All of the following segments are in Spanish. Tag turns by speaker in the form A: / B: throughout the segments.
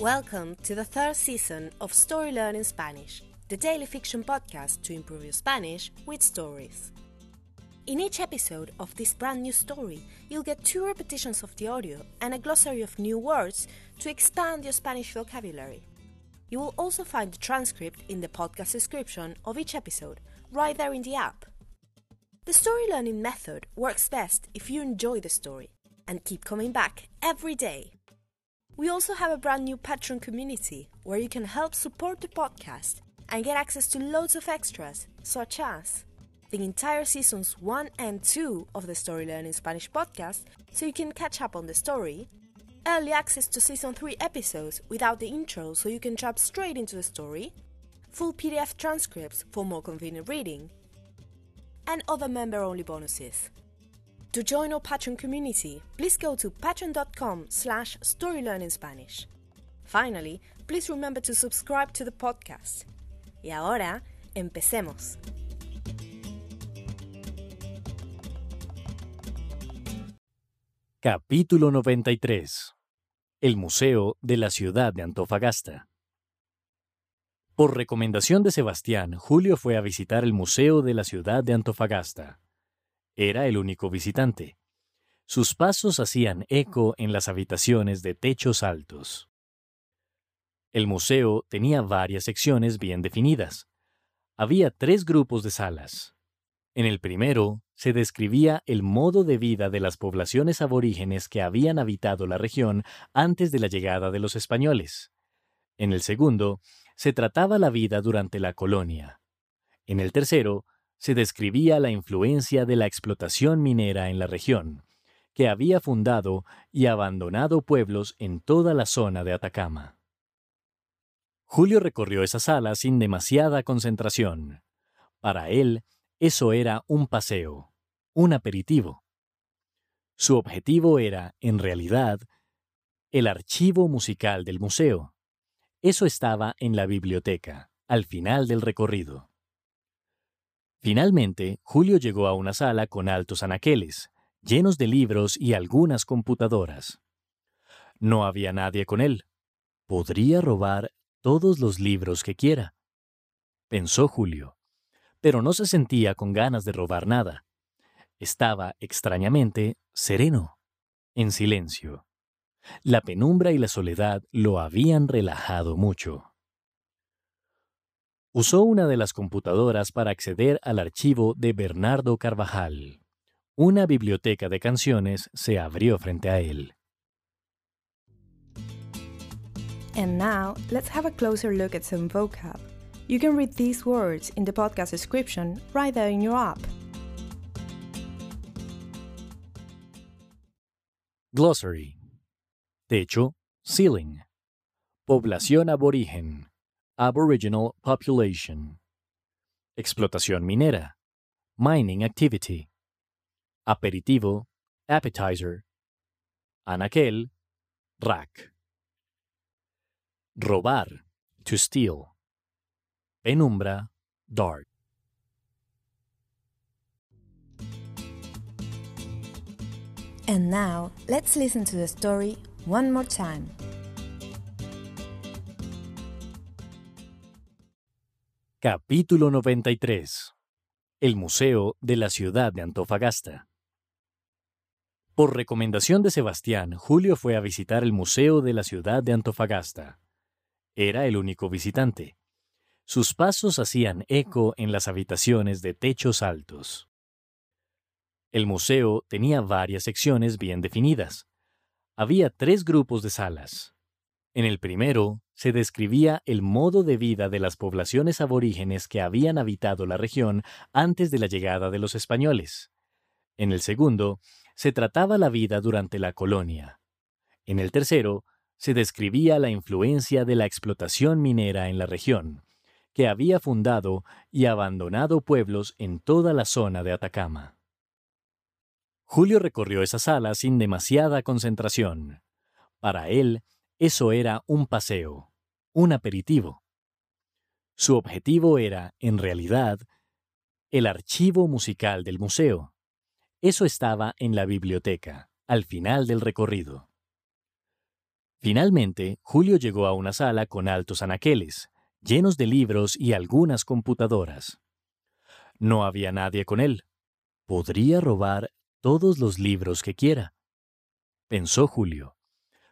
A: Welcome to the third season of Story Learning Spanish, the daily fiction podcast to improve your Spanish with stories. In each episode of this brand new story, you'll get two repetitions of the audio and a glossary of new words to expand your Spanish vocabulary. You will also find the transcript in the podcast description of each episode, right there in the app. The story learning method works best if you enjoy the story and keep coming back every day. We also have a brand new Patreon community where you can help support the podcast and get access to loads of extras, such as the entire seasons 1 and 2 of the Story Learning Spanish podcast, so you can catch up on the story, early access to season 3 episodes without the intro, so you can jump straight into the story, full PDF transcripts for more convenient reading, and other member only bonuses. To join our Patreon community, please go to patreon.com slash storylearningspanish. Finally, please remember to subscribe to the podcast. Y ahora, empecemos.
B: Capítulo 93. El Museo de la Ciudad de Antofagasta. Por recomendación de Sebastián, Julio fue a visitar el Museo de la Ciudad de Antofagasta. Era el único visitante. Sus pasos hacían eco en las habitaciones de techos altos. El museo tenía varias secciones bien definidas. Había tres grupos de salas. En el primero se describía el modo de vida de las poblaciones aborígenes que habían habitado la región antes de la llegada de los españoles. En el segundo se trataba la vida durante la colonia. En el tercero se describía la influencia de la explotación minera en la región, que había fundado y abandonado pueblos en toda la zona de Atacama. Julio recorrió esa sala sin demasiada concentración. Para él, eso era un paseo, un aperitivo. Su objetivo era, en realidad, el archivo musical del museo. Eso estaba en la biblioteca, al final del recorrido. Finalmente, Julio llegó a una sala con altos anaqueles, llenos de libros y algunas computadoras. No había nadie con él. Podría robar todos los libros que quiera, pensó Julio, pero no se sentía con ganas de robar nada. Estaba, extrañamente, sereno, en silencio. La penumbra y la soledad lo habían relajado mucho. Usó una de las computadoras para acceder al archivo de Bernardo Carvajal. Una biblioteca de canciones se abrió frente a él.
A: And now, let's have a closer look at some vocab. You can read these words in the podcast description right there in your app.
B: Glossary. Techo, ceiling. Población aborigen. Aboriginal population. Explotación minera. Mining activity. Aperitivo, appetizer. Anaquel, rack. Robar, to steal. Penumbra, dark.
A: And now, let's listen to the story one more time.
B: Capítulo 93. El Museo de la Ciudad de Antofagasta. Por recomendación de Sebastián, Julio fue a visitar el Museo de la Ciudad de Antofagasta. Era el único visitante. Sus pasos hacían eco en las habitaciones de techos altos. El museo tenía varias secciones bien definidas. Había tres grupos de salas. En el primero se describía el modo de vida de las poblaciones aborígenes que habían habitado la región antes de la llegada de los españoles. En el segundo se trataba la vida durante la colonia. En el tercero se describía la influencia de la explotación minera en la región, que había fundado y abandonado pueblos en toda la zona de Atacama. Julio recorrió esa sala sin demasiada concentración. Para él, eso era un paseo, un aperitivo. Su objetivo era, en realidad, el archivo musical del museo. Eso estaba en la biblioteca, al final del recorrido. Finalmente, Julio llegó a una sala con altos anaqueles, llenos de libros y algunas computadoras. No había nadie con él. Podría robar todos los libros que quiera, pensó Julio,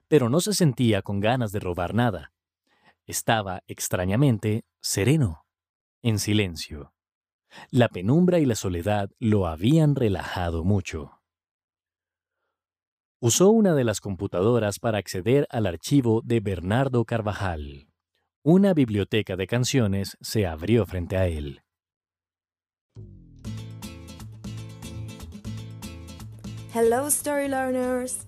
B: pero no se sentía con ganas de robar nada. Estaba, extrañamente, sereno, en silencio. La penumbra y la soledad lo habían relajado mucho. Usó una de las computadoras para acceder al archivo de Bernardo Carvajal. Una biblioteca de canciones se abrió frente a él.
A: Hello, story learners!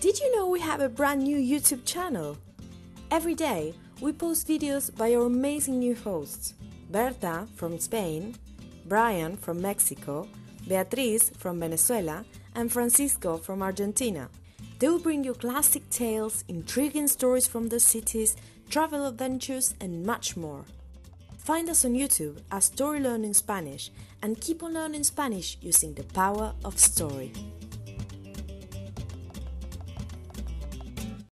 A: Did you know we have a brand new YouTube channel? Every day, we post videos by our amazing new hosts Berta from Spain, Brian from Mexico, Beatriz from Venezuela, and Francisco from Argentina. They will bring you classic tales, intriguing stories from the cities, travel adventures, and much more. Find us on YouTube as Story Learning Spanish and keep on learning Spanish using the power of story.